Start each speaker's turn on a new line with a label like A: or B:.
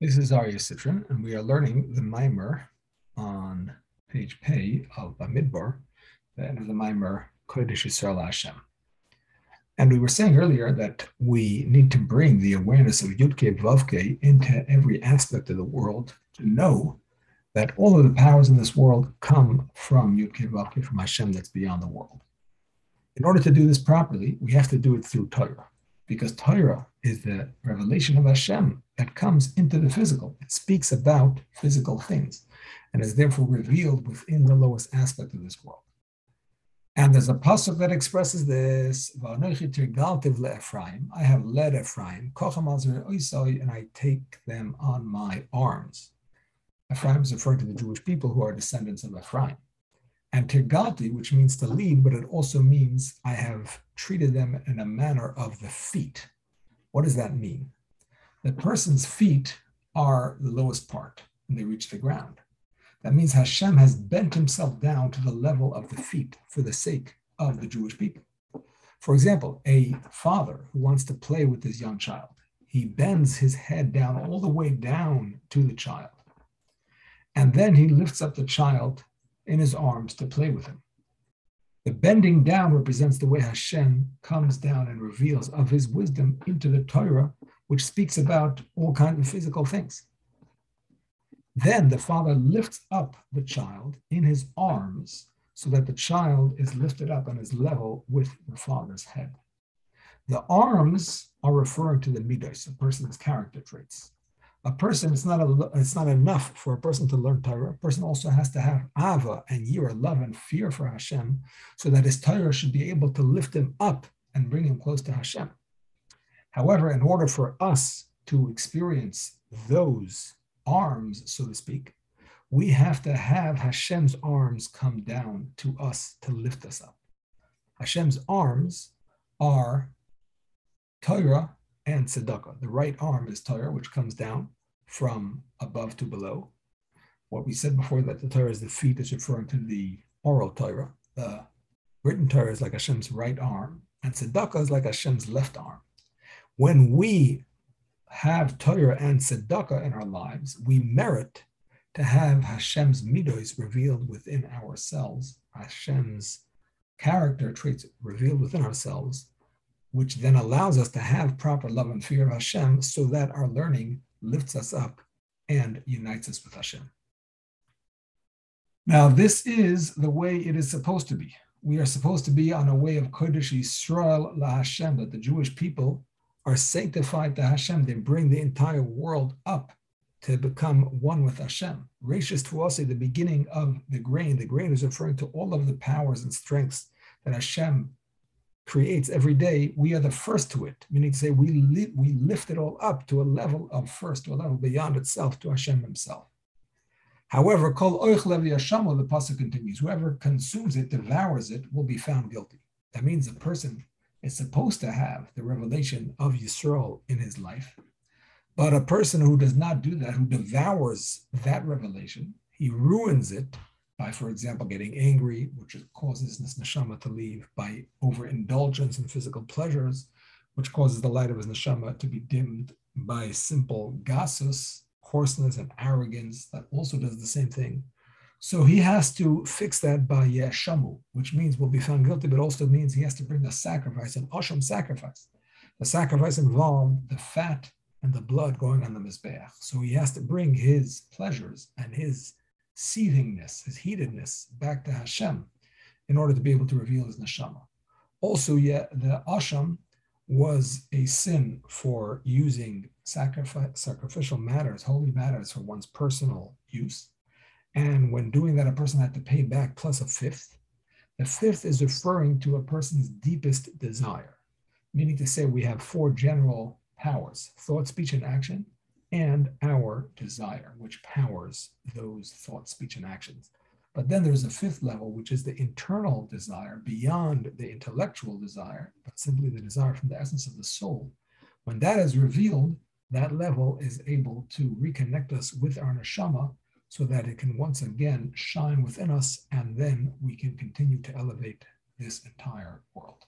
A: This is Aryeh Citron, and we are learning the maamar on page Pei of Bamidbar, the end of the maamar Kodesh Yisrael Hashem. And we were saying earlier that we need to bring the awareness of Yudke Vavke into every aspect of the world to know that all of the powers in this world come from Yudke Vavke, from Hashem that's beyond the world. In order to do this properly, we have to do it through Torah because Torah is the revelation of Hashem that comes into the physical. It speaks about physical things and is therefore revealed within the lowest aspect of this world. And there's a pasuk that expresses this: I have led Ephraim, and I take them on my arms. Ephraim is referring to the Jewish people who are descendants of Ephraim and tirgalti, which means to lead, but it also means I have treated them in a manner of the feet. What does that mean? The person's feet are the lowest part, and they reach the ground. That means Hashem has bent himself down to the level of the feet for the sake of the Jewish people. For example, a father who wants to play with his young child, he bends his head down all the way down to the child. And then he lifts up the child in his arms to play with him. The bending down represents the way Hashem comes down and reveals of his wisdom into the Torah, which speaks about all kinds of physical things. Then the father lifts up the child in his arms so that the child is lifted up and is level with the father's head. The arms are referring to the midos, a person's character traits a person, it's not, a, it's not enough for a person to learn Torah. A person also has to have ava and yira, love and fear for Hashem, so that his Torah should be able to lift him up and bring him close to Hashem. However, in order for us to experience those arms, so to speak, we have to have Hashem's arms come down to us to lift us up. Hashem's arms are Torah and tzedakah. The right arm is Torah, which comes down from above to below. What we said before that the Torah is the feet is referring to the oral Torah. The written Torah is like Hashem's right arm, and tzedakah is like Hashem's left arm. When we have Torah and tzedakah in our lives, we merit to have Hashem's midos revealed within ourselves, Hashem's character traits revealed within ourselves, which then allows us to have proper love and fear of Hashem so that our learning lifts us up and unites us with Hashem. Now, this is the way it is supposed to be. We are supposed to be on a way of Kodesh Yisrael la Hashem, that the Jewish people are sanctified to Hashem. They bring the entire world up to become one with Hashem. Rashis Tuase, the beginning of the grain. The grain is referring to all of the powers and strengths that Hashem creates every day, we are the first to it, meaning to say we, li- we lift it all up to a level of first, to a level beyond itself, to Hashem himself. However, kol oich levi the pasuk continues, whoever consumes it, devours it, will be found guilty. That means a person is supposed to have the revelation of Yisrael in his life, but a person who does not do that, who devours that revelation, he ruins it by, for example, getting angry, which causes this neshama to leave, by overindulgence in physical pleasures, which causes the light of his neshama to be dimmed by simple gasus, coarseness, and arrogance, that also does the same thing. So he has to fix that by yeshamu, which means will be found guilty, but also means he has to bring a sacrifice, an osham sacrifice. The sacrifice involved the fat and the blood going on the mizbeach. So he has to bring his pleasures and his seethingness, his heatedness back to Hashem in order to be able to reveal his neshama. Also, yet the asham was a sin for using sacrificial matters, holy matters for one's personal use. And when doing that, a person had to pay back plus a fifth. The fifth is referring to a person's deepest desire, meaning to say we have four general powers thought, speech, and action and desire, which powers those thoughts, speech, and actions. But then there's a fifth level, which is the internal desire beyond the intellectual desire, but simply the desire from the essence of the soul. When that is revealed, that level is able to reconnect us with our neshama so that it can once again shine within us, and then we can continue to elevate this entire world.